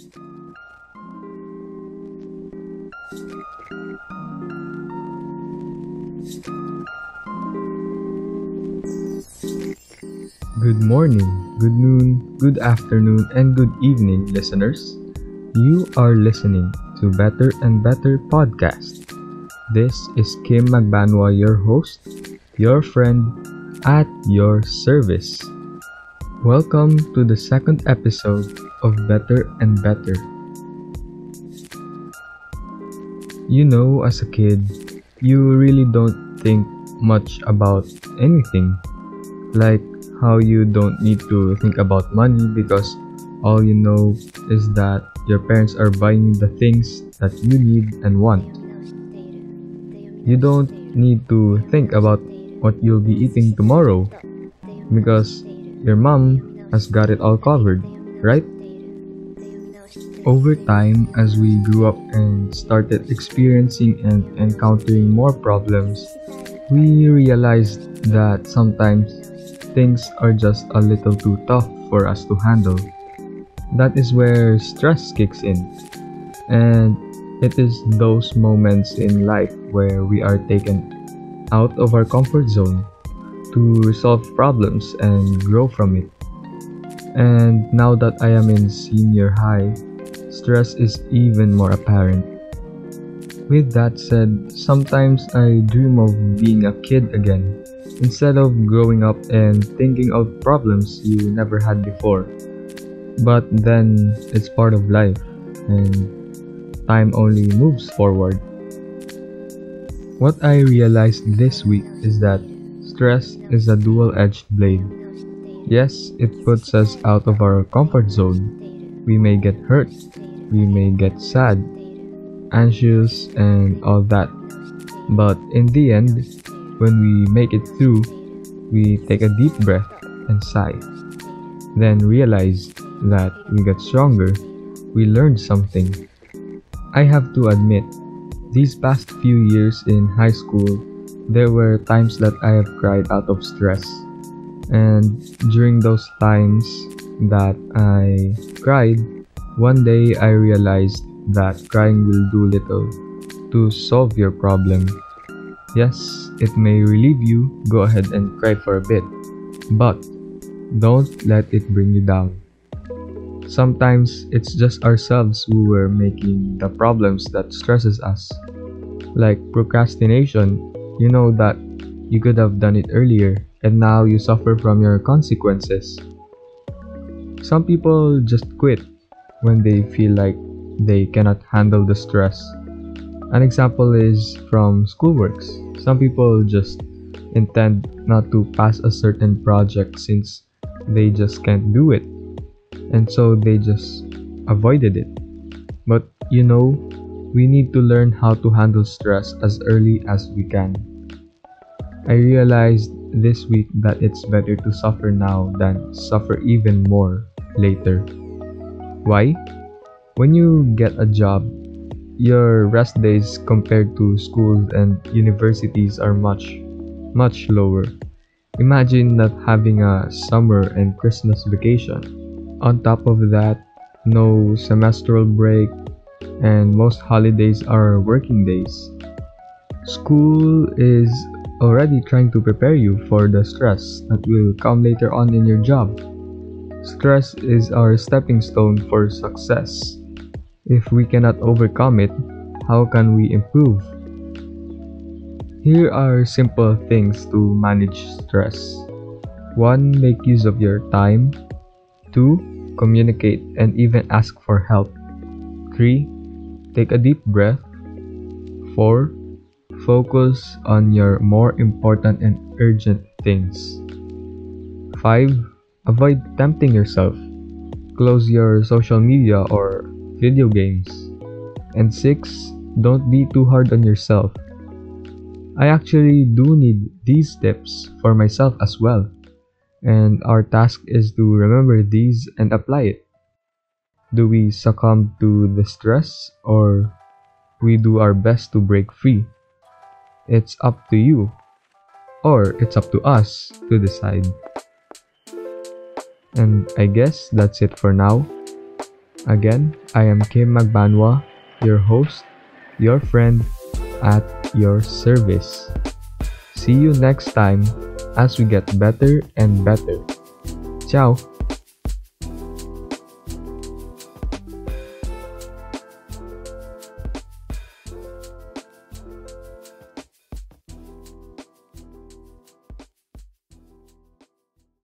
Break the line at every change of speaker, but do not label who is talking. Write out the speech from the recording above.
Good morning, good noon, good afternoon, and good evening, listeners. You are listening to Better and Better Podcast. This is Kim Magbanwa, your host, your friend, at your service. Welcome to the second episode of Better and Better. You know, as a kid, you really don't think much about anything. Like how you don't need to think about money because all you know is that your parents are buying the things that you need and want. You don't need to think about what you'll be eating tomorrow because your mom has got it all covered, right? Over time, as we grew up and started experiencing and encountering more problems, we realized that sometimes things are just a little too tough for us to handle. That is where stress kicks in. And it is those moments in life where we are taken out of our comfort zone to resolve problems and grow from it. And now that I am in senior high, stress is even more apparent. With that said, sometimes I dream of being a kid again instead of growing up and thinking of problems you never had before. But then it's part of life, and time only moves forward. What I realized this week is that stress is a dual edged blade. Yes, it puts us out of our comfort zone. We may get hurt, we may get sad, anxious, and all that. But in the end, when we make it through, we take a deep breath and sigh. Then realize that we got stronger, we learned something. I have to admit, these past few years in high school, there were times that I have cried out of stress. And during those times that I cried, one day I realized that crying will do little to solve your problem Yes, it may relieve you, go ahead and cry for a bit. But don't let it bring you down. Sometimes it's just ourselves who are making the problems that stresses us. Like procrastination, you know that you could have done it earlier and now you suffer from your consequences. Some people just quit when they feel like they cannot handle the stress an example is from schoolworks. Some people just intend not to pass a certain project since they just can't do it. And so they just avoided it. But you know, we need to learn how to handle stress as early as we can. I realized this week that it's better to suffer now than suffer even more later. Why? When you get a job, your rest days compared to schools and universities are much, much lower. Imagine not having a summer and Christmas vacation. On top of that, no semestral break, and most holidays are working days. School is already trying to prepare you for the stress that will come later on in your job. Stress is our stepping stone for success. If we cannot overcome it, how can we improve? Here are simple things to manage stress. 1. Make use of your time. 2. Communicate and even ask for help. 3. Take a deep breath. 4. Focus on your more important and urgent things. 5. Avoid tempting yourself. Close your social media or video games. And 6. Don't be too hard on yourself. I actually do need these tips for myself as well. And our task is to remember these and apply it. Do we succumb to the stress or we do our best to break free? It's up to you. Or it's up to us to decide. And I guess that's it for now. Again, I am Kim Magbanwa, your host, your friend, at your service. See you next time as we get better and better. Ciao!